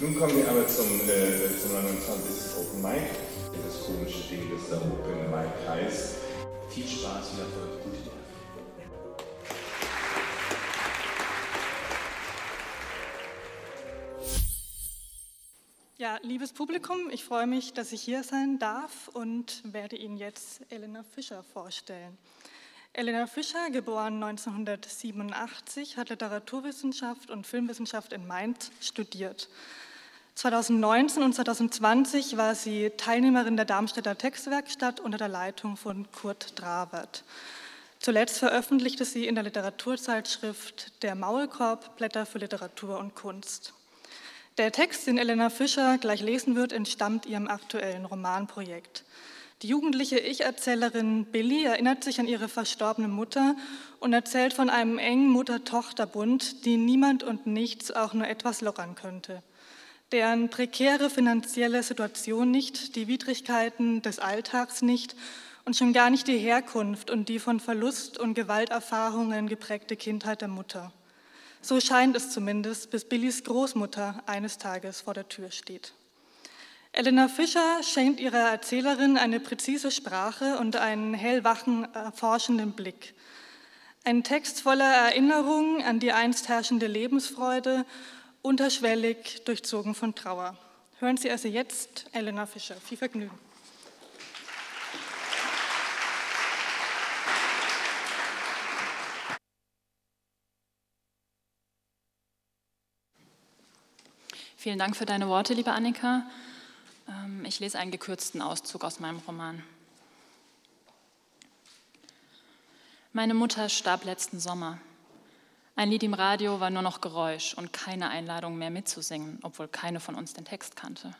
Nun kommen wir aber zum, äh, zum 29. Open Mic. Das komische Ding, das da Open Mic heißt. Viel Spaß, viel Erfolg. Ja, liebes Publikum, ich freue mich, dass ich hier sein darf und werde Ihnen jetzt Elena Fischer vorstellen. Elena Fischer, geboren 1987, hat Literaturwissenschaft und Filmwissenschaft in Mainz studiert. 2019 und 2020 war sie Teilnehmerin der Darmstädter Textwerkstatt unter der Leitung von Kurt Dravert. Zuletzt veröffentlichte sie in der Literaturzeitschrift Der Maulkorb Blätter für Literatur und Kunst. Der Text, den Elena Fischer gleich lesen wird, entstammt ihrem aktuellen Romanprojekt. Die jugendliche Ich-Erzählerin Billy erinnert sich an ihre verstorbene Mutter und erzählt von einem engen Mutter-Tochter-Bund, die niemand und nichts auch nur etwas lockern könnte, deren prekäre finanzielle Situation nicht, die Widrigkeiten des Alltags nicht und schon gar nicht die Herkunft und die von Verlust und Gewalterfahrungen geprägte Kindheit der Mutter. So scheint es zumindest, bis Billys Großmutter eines Tages vor der Tür steht. Elena Fischer schenkt ihrer Erzählerin eine präzise Sprache und einen hellwachen, erforschenden Blick. Ein Text voller Erinnerungen an die einst herrschende Lebensfreude, unterschwellig durchzogen von Trauer. Hören Sie also jetzt Elena Fischer. Viel Vergnügen. Vielen Dank für deine Worte, liebe Annika. Ähm, ich lese einen gekürzten Auszug aus meinem Roman. Meine Mutter starb letzten Sommer. Ein Lied im Radio war nur noch Geräusch und keine Einladung mehr mitzusingen, obwohl keine von uns den Text kannte.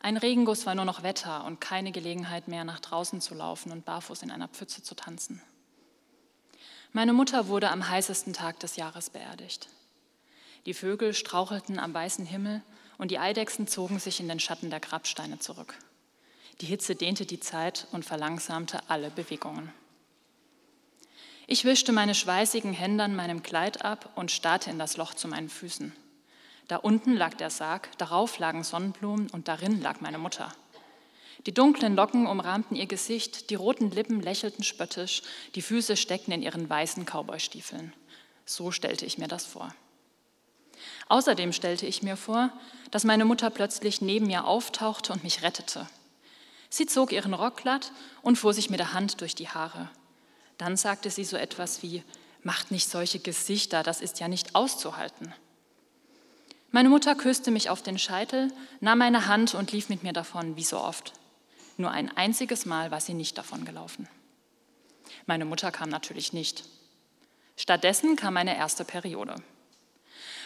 Ein Regenguss war nur noch Wetter und keine Gelegenheit mehr, nach draußen zu laufen und barfuß in einer Pfütze zu tanzen. Meine Mutter wurde am heißesten Tag des Jahres beerdigt. Die Vögel strauchelten am weißen Himmel und die Eidechsen zogen sich in den Schatten der Grabsteine zurück. Die Hitze dehnte die Zeit und verlangsamte alle Bewegungen. Ich wischte meine schweißigen Hände an meinem Kleid ab und starrte in das Loch zu meinen Füßen. Da unten lag der Sarg, darauf lagen Sonnenblumen und darin lag meine Mutter. Die dunklen Locken umrahmten ihr Gesicht, die roten Lippen lächelten spöttisch, die Füße steckten in ihren weißen Cowboystiefeln. So stellte ich mir das vor. Außerdem stellte ich mir vor, dass meine Mutter plötzlich neben mir auftauchte und mich rettete. Sie zog ihren Rock glatt und fuhr sich mit der Hand durch die Haare. Dann sagte sie so etwas wie, macht nicht solche Gesichter, das ist ja nicht auszuhalten. Meine Mutter küsste mich auf den Scheitel, nahm meine Hand und lief mit mir davon, wie so oft. Nur ein einziges Mal war sie nicht davon gelaufen. Meine Mutter kam natürlich nicht. Stattdessen kam meine erste Periode.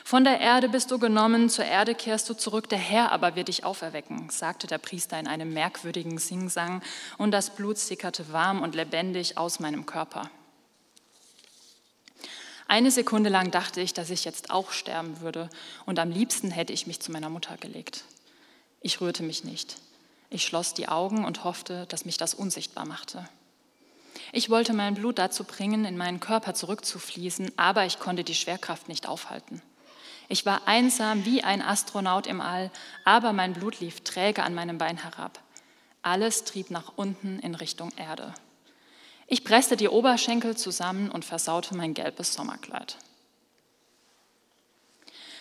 Von der Erde bist du genommen, zur Erde kehrst du zurück, der Herr aber wird dich auferwecken, sagte der Priester in einem merkwürdigen Singsang, und das Blut sickerte warm und lebendig aus meinem Körper. Eine Sekunde lang dachte ich, dass ich jetzt auch sterben würde, und am liebsten hätte ich mich zu meiner Mutter gelegt. Ich rührte mich nicht. Ich schloss die Augen und hoffte, dass mich das unsichtbar machte. Ich wollte mein Blut dazu bringen, in meinen Körper zurückzufließen, aber ich konnte die Schwerkraft nicht aufhalten. Ich war einsam wie ein Astronaut im All, aber mein Blut lief träge an meinem Bein herab. Alles trieb nach unten in Richtung Erde. Ich presste die Oberschenkel zusammen und versaute mein gelbes Sommerkleid.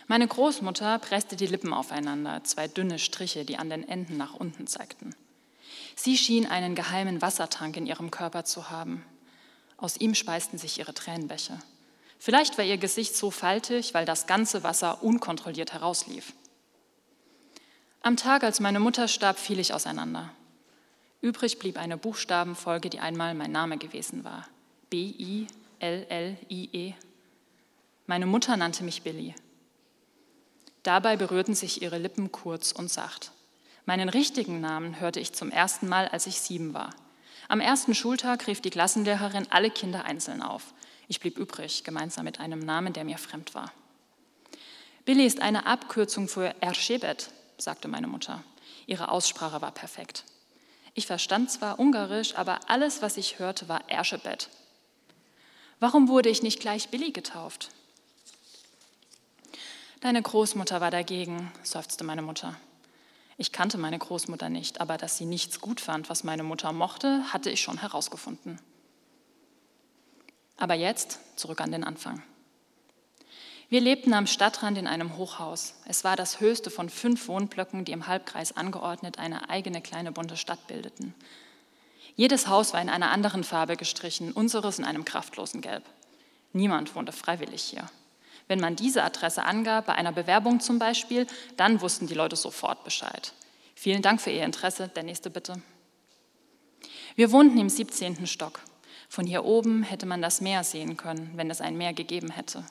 Meine Großmutter presste die Lippen aufeinander, zwei dünne Striche, die an den Enden nach unten zeigten. Sie schien einen geheimen Wassertank in ihrem Körper zu haben. Aus ihm speisten sich ihre Tränenbäche. Vielleicht war ihr Gesicht so faltig, weil das ganze Wasser unkontrolliert herauslief. Am Tag, als meine Mutter starb, fiel ich auseinander. Übrig blieb eine Buchstabenfolge, die einmal mein Name gewesen war. B-I-L-L-I-E. Meine Mutter nannte mich Billy. Dabei berührten sich ihre Lippen kurz und sacht. Meinen richtigen Namen hörte ich zum ersten Mal, als ich sieben war. Am ersten Schultag rief die Klassenlehrerin alle Kinder einzeln auf. Ich blieb übrig, gemeinsam mit einem Namen, der mir fremd war. Billy ist eine Abkürzung für Erschebet, sagte meine Mutter. Ihre Aussprache war perfekt. Ich verstand zwar Ungarisch, aber alles, was ich hörte, war Erschebet. Warum wurde ich nicht gleich Billy getauft? Deine Großmutter war dagegen, seufzte meine Mutter. Ich kannte meine Großmutter nicht, aber dass sie nichts gut fand, was meine Mutter mochte, hatte ich schon herausgefunden. Aber jetzt zurück an den Anfang. Wir lebten am Stadtrand in einem Hochhaus. Es war das höchste von fünf Wohnblöcken, die im Halbkreis angeordnet eine eigene kleine bunte Stadt bildeten. Jedes Haus war in einer anderen Farbe gestrichen, unseres in einem kraftlosen Gelb. Niemand wohnte freiwillig hier. Wenn man diese Adresse angab, bei einer Bewerbung zum Beispiel, dann wussten die Leute sofort Bescheid. Vielen Dank für Ihr Interesse. Der nächste bitte. Wir wohnten im 17. Stock. Von hier oben hätte man das Meer sehen können, wenn es ein Meer gegeben hätte.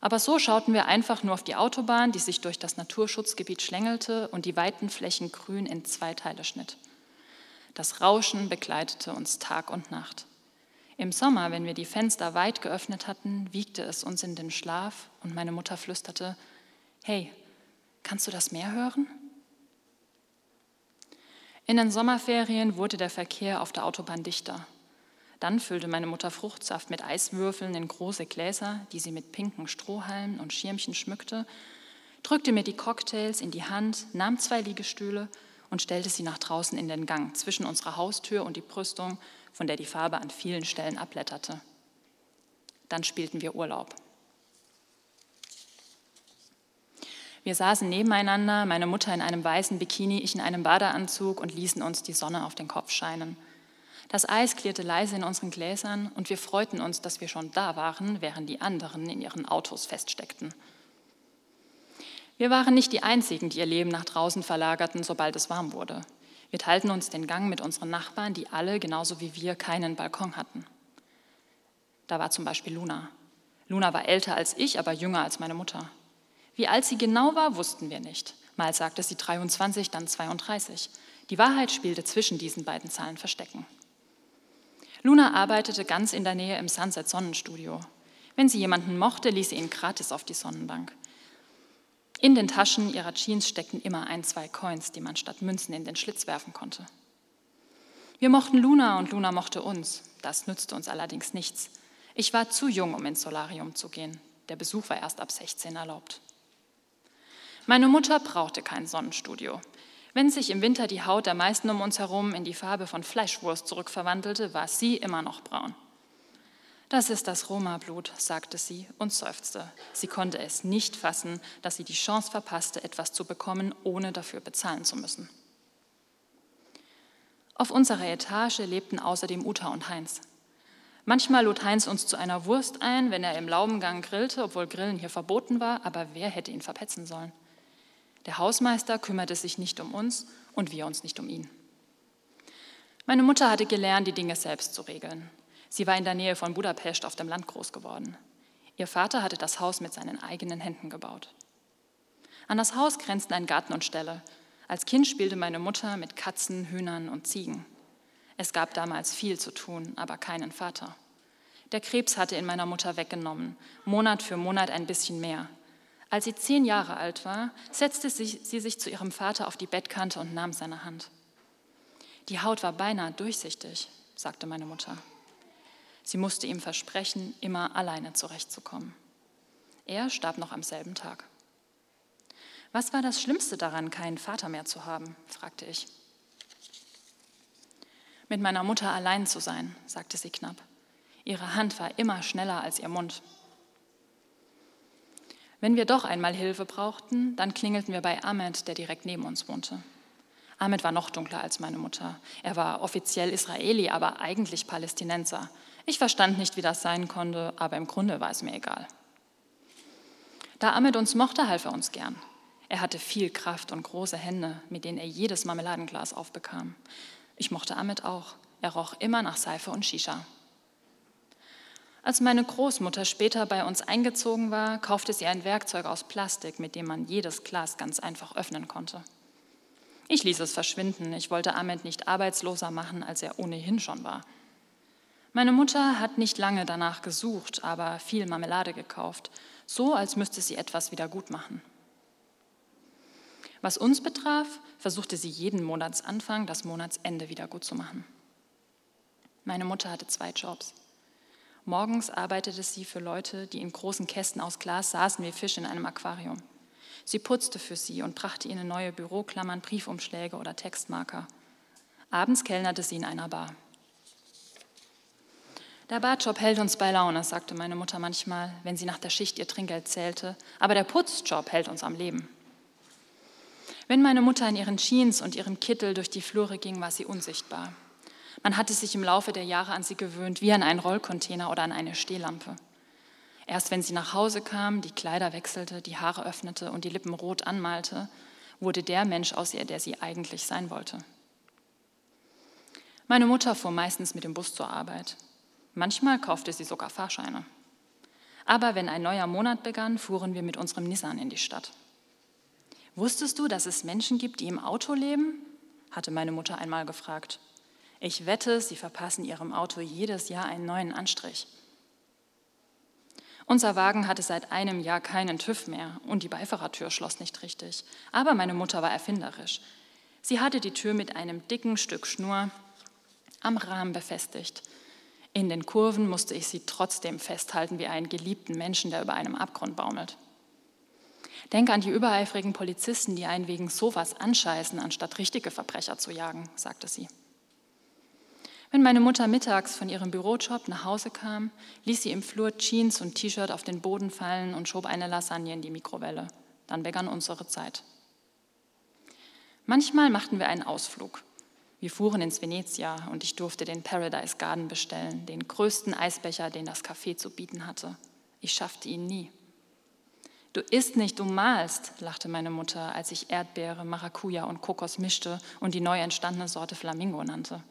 Aber so schauten wir einfach nur auf die Autobahn, die sich durch das Naturschutzgebiet schlängelte und die weiten Flächen grün in zwei Teile schnitt. Das Rauschen begleitete uns Tag und Nacht. Im Sommer, wenn wir die Fenster weit geöffnet hatten, wiegte es uns in den Schlaf und meine Mutter flüsterte, Hey, kannst du das Meer hören? In den Sommerferien wurde der Verkehr auf der Autobahn dichter. Dann füllte meine Mutter Fruchtsaft mit Eiswürfeln in große Gläser, die sie mit pinken Strohhalmen und Schirmchen schmückte, drückte mir die Cocktails in die Hand, nahm zwei Liegestühle und stellte sie nach draußen in den Gang zwischen unserer Haustür und die Brüstung, von der die Farbe an vielen Stellen abblätterte. Dann spielten wir Urlaub. Wir saßen nebeneinander, meine Mutter in einem weißen Bikini, ich in einem Badeanzug und ließen uns die Sonne auf den Kopf scheinen. Das Eis klirrte leise in unseren Gläsern und wir freuten uns, dass wir schon da waren, während die anderen in ihren Autos feststeckten. Wir waren nicht die Einzigen, die ihr Leben nach draußen verlagerten, sobald es warm wurde. Wir teilten uns den Gang mit unseren Nachbarn, die alle, genauso wie wir, keinen Balkon hatten. Da war zum Beispiel Luna. Luna war älter als ich, aber jünger als meine Mutter. Wie alt sie genau war, wussten wir nicht. Mal sagte sie 23, dann 32. Die Wahrheit spielte zwischen diesen beiden Zahlen Verstecken. Luna arbeitete ganz in der Nähe im Sunset Sonnenstudio. Wenn sie jemanden mochte, ließ sie ihn gratis auf die Sonnenbank. In den Taschen ihrer Jeans steckten immer ein, zwei Coins, die man statt Münzen in den Schlitz werfen konnte. Wir mochten Luna und Luna mochte uns. Das nützte uns allerdings nichts. Ich war zu jung, um ins Solarium zu gehen. Der Besuch war erst ab 16 erlaubt. Meine Mutter brauchte kein Sonnenstudio. Wenn sich im Winter die Haut der meisten um uns herum in die Farbe von Fleischwurst zurückverwandelte, war sie immer noch braun. Das ist das Roma-Blut, sagte sie und seufzte. Sie konnte es nicht fassen, dass sie die Chance verpasste, etwas zu bekommen, ohne dafür bezahlen zu müssen. Auf unserer Etage lebten außerdem Uta und Heinz. Manchmal lud Heinz uns zu einer Wurst ein, wenn er im Laubengang grillte, obwohl Grillen hier verboten war, aber wer hätte ihn verpetzen sollen? Der Hausmeister kümmerte sich nicht um uns und wir uns nicht um ihn. Meine Mutter hatte gelernt, die Dinge selbst zu regeln. Sie war in der Nähe von Budapest auf dem Land groß geworden. Ihr Vater hatte das Haus mit seinen eigenen Händen gebaut. An das Haus grenzten ein Garten und Ställe. Als Kind spielte meine Mutter mit Katzen, Hühnern und Ziegen. Es gab damals viel zu tun, aber keinen Vater. Der Krebs hatte in meiner Mutter weggenommen, Monat für Monat ein bisschen mehr. Als sie zehn Jahre alt war, setzte sie, sich zu ihrem Vater auf die Bettkante und nahm seine Hand. Die Haut war beinahe durchsichtig, sagte meine Mutter. Sie musste ihm versprechen, immer alleine zurechtzukommen. Er starb noch am selben Tag. Was war das Schlimmste daran, keinen Vater mehr zu haben? fragte ich. Mit meiner Mutter allein zu sein, sagte sie knapp. Ihre Hand war immer schneller als ihr Mund. Wenn wir doch einmal Hilfe brauchten, dann klingelten wir bei Ahmed, der direkt neben uns wohnte. Ahmed war noch dunkler als meine Mutter. Er war offiziell Israeli, aber eigentlich Palästinenser. Ich verstand nicht, wie das sein konnte, aber im Grunde war es mir egal. Da Ahmed uns mochte, half er uns gern. Er hatte viel Kraft und große Hände, mit denen er jedes Marmeladenglas aufbekam. Ich mochte Ahmed auch. Er roch immer nach Seife und Shisha. Als meine Großmutter später bei uns eingezogen war, kaufte sie ein Werkzeug aus Plastik, mit dem man jedes Glas ganz einfach öffnen konnte. Ich ließ es verschwinden. Ich wollte Ahmed nicht arbeitsloser machen, als er ohnehin schon war. Meine Mutter hat nicht lange danach gesucht, aber viel Marmelade gekauft, so als müsste sie etwas wieder gut machen. Was uns betraf, versuchte sie jeden Monatsanfang das Monatsende wieder gut zu machen. Meine Mutter hatte zwei Jobs. Morgens arbeitete sie für Leute, die in großen Kästen aus Glas saßen wie Fische in einem Aquarium. Sie putzte für sie und brachte ihnen neue Büroklammern, Briefumschläge oder Textmarker. Abends kellnerte sie in einer Bar. Der Barjob hält uns bei Laune, sagte meine Mutter manchmal, wenn sie nach der Schicht ihr Trinkgeld zählte, aber der Putzjob hält uns am Leben. Wenn meine Mutter in ihren Jeans und ihrem Kittel durch die Flure ging, war sie unsichtbar. Man hatte sich im Laufe der Jahre an sie gewöhnt, wie an einen Rollcontainer oder an eine Stehlampe. Erst wenn sie nach Hause kam, die Kleider wechselte, die Haare öffnete und die Lippen rot anmalte, wurde der Mensch aus ihr, der sie eigentlich sein wollte. Meine Mutter fuhr meistens mit dem Bus zur Arbeit. Manchmal kaufte sie sogar Fahrscheine. Aber wenn ein neuer Monat begann, fuhren wir mit unserem Nissan in die Stadt. Wusstest du, dass es Menschen gibt, die im Auto leben? hatte meine Mutter einmal gefragt. Ich wette, sie verpassen ihrem Auto jedes Jahr einen neuen Anstrich. Unser Wagen hatte seit einem Jahr keinen TÜV mehr und die Beifahrertür schloss nicht richtig. Aber meine Mutter war erfinderisch. Sie hatte die Tür mit einem dicken Stück Schnur am Rahmen befestigt. In den Kurven musste ich sie trotzdem festhalten wie einen geliebten Menschen, der über einem Abgrund baumelt. Denke an die übereifrigen Polizisten, die einen wegen sowas anscheißen, anstatt richtige Verbrecher zu jagen, sagte sie. Wenn meine Mutter mittags von ihrem Bürojob nach Hause kam, ließ sie im Flur Jeans und T-Shirt auf den Boden fallen und schob eine Lasagne in die Mikrowelle. Dann begann unsere Zeit. Manchmal machten wir einen Ausflug. Wir fuhren ins Venezia und ich durfte den Paradise Garden bestellen, den größten Eisbecher, den das Café zu bieten hatte. Ich schaffte ihn nie. Du isst nicht, du malst, lachte meine Mutter, als ich Erdbeere, Maracuja und Kokos mischte und die neu entstandene Sorte Flamingo nannte.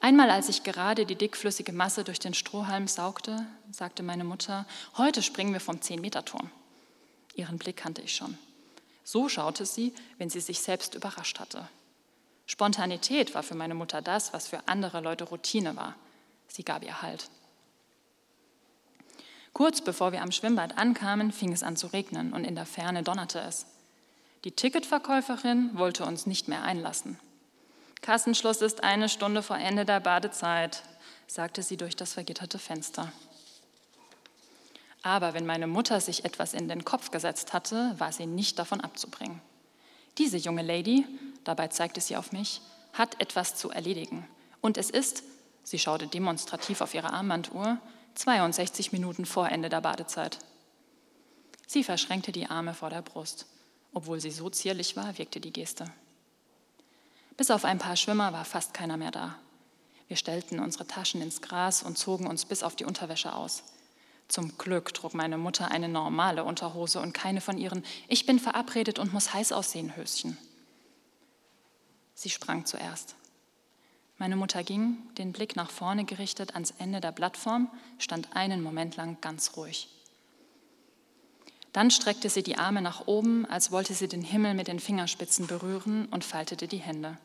Einmal, als ich gerade die dickflüssige Masse durch den Strohhalm saugte, sagte meine Mutter, heute springen wir vom 10-Meter-Turm. Ihren Blick kannte ich schon. So schaute sie, wenn sie sich selbst überrascht hatte. Spontanität war für meine Mutter das, was für andere Leute Routine war. Sie gab ihr Halt. Kurz bevor wir am Schwimmbad ankamen, fing es an zu regnen und in der Ferne donnerte es. Die Ticketverkäuferin wollte uns nicht mehr einlassen. Kassenschluss ist eine Stunde vor Ende der Badezeit, sagte sie durch das vergitterte Fenster. Aber wenn meine Mutter sich etwas in den Kopf gesetzt hatte, war sie nicht davon abzubringen. Diese junge Lady, dabei zeigte sie auf mich, hat etwas zu erledigen. Und es ist, sie schaute demonstrativ auf ihre Armbanduhr, 62 Minuten vor Ende der Badezeit. Sie verschränkte die Arme vor der Brust. Obwohl sie so zierlich war, wirkte die Geste. Bis auf ein paar Schwimmer war fast keiner mehr da. Wir stellten unsere Taschen ins Gras und zogen uns bis auf die Unterwäsche aus. Zum Glück trug meine Mutter eine normale Unterhose und keine von ihren Ich bin verabredet und muss heiß aussehen Höschen. Sie sprang zuerst. Meine Mutter ging, den Blick nach vorne gerichtet ans Ende der Plattform, stand einen Moment lang ganz ruhig. Dann streckte sie die Arme nach oben, als wollte sie den Himmel mit den Fingerspitzen berühren und faltete die Hände.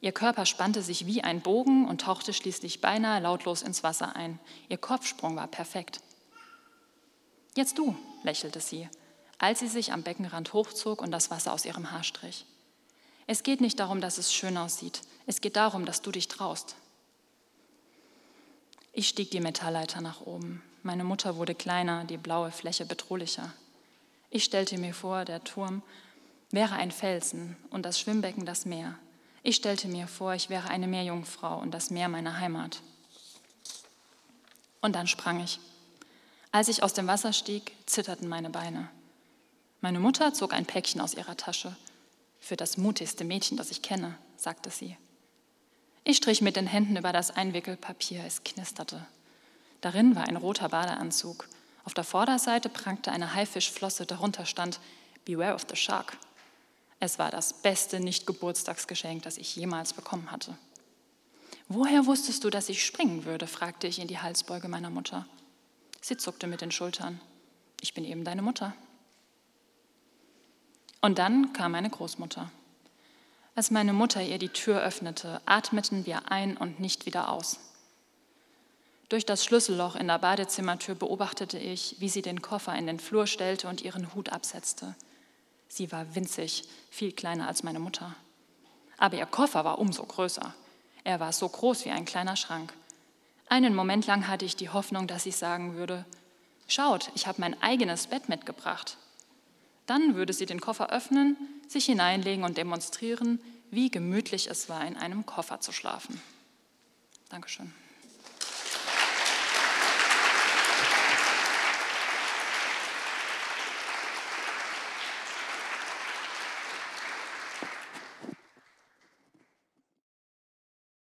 Ihr Körper spannte sich wie ein Bogen und tauchte schließlich beinahe lautlos ins Wasser ein. Ihr Kopfsprung war perfekt. Jetzt du, lächelte sie, als sie sich am Beckenrand hochzog und das Wasser aus ihrem Haar strich. Es geht nicht darum, dass es schön aussieht. Es geht darum, dass du dich traust. Ich stieg die Metallleiter nach oben. Meine Mutter wurde kleiner, die blaue Fläche bedrohlicher. Ich stellte mir vor, der Turm wäre ein Felsen und das Schwimmbecken das Meer. Ich stellte mir vor, ich wäre eine Meerjungfrau und das Meer meine Heimat. Und dann sprang ich. Als ich aus dem Wasser stieg, zitterten meine Beine. Meine Mutter zog ein Päckchen aus ihrer Tasche. Für das mutigste Mädchen, das ich kenne, sagte sie. Ich strich mit den Händen über das Einwickelpapier, es knisterte. Darin war ein roter Badeanzug. Auf der Vorderseite prangte eine Haifischflosse, darunter stand Beware of the Shark. Es war das beste Nicht-Geburtstagsgeschenk, das ich jemals bekommen hatte. Woher wusstest du, dass ich springen würde? fragte ich in die Halsbeuge meiner Mutter. Sie zuckte mit den Schultern. Ich bin eben deine Mutter. Und dann kam meine Großmutter. Als meine Mutter ihr die Tür öffnete, atmeten wir ein und nicht wieder aus. Durch das Schlüsselloch in der Badezimmertür beobachtete ich, wie sie den Koffer in den Flur stellte und ihren Hut absetzte. Sie war winzig, viel kleiner als meine Mutter. Aber ihr Koffer war umso größer. Er war so groß wie ein kleiner Schrank. Einen Moment lang hatte ich die Hoffnung, dass ich sagen würde, schaut, ich habe mein eigenes Bett mitgebracht. Dann würde sie den Koffer öffnen, sich hineinlegen und demonstrieren, wie gemütlich es war, in einem Koffer zu schlafen. Dankeschön.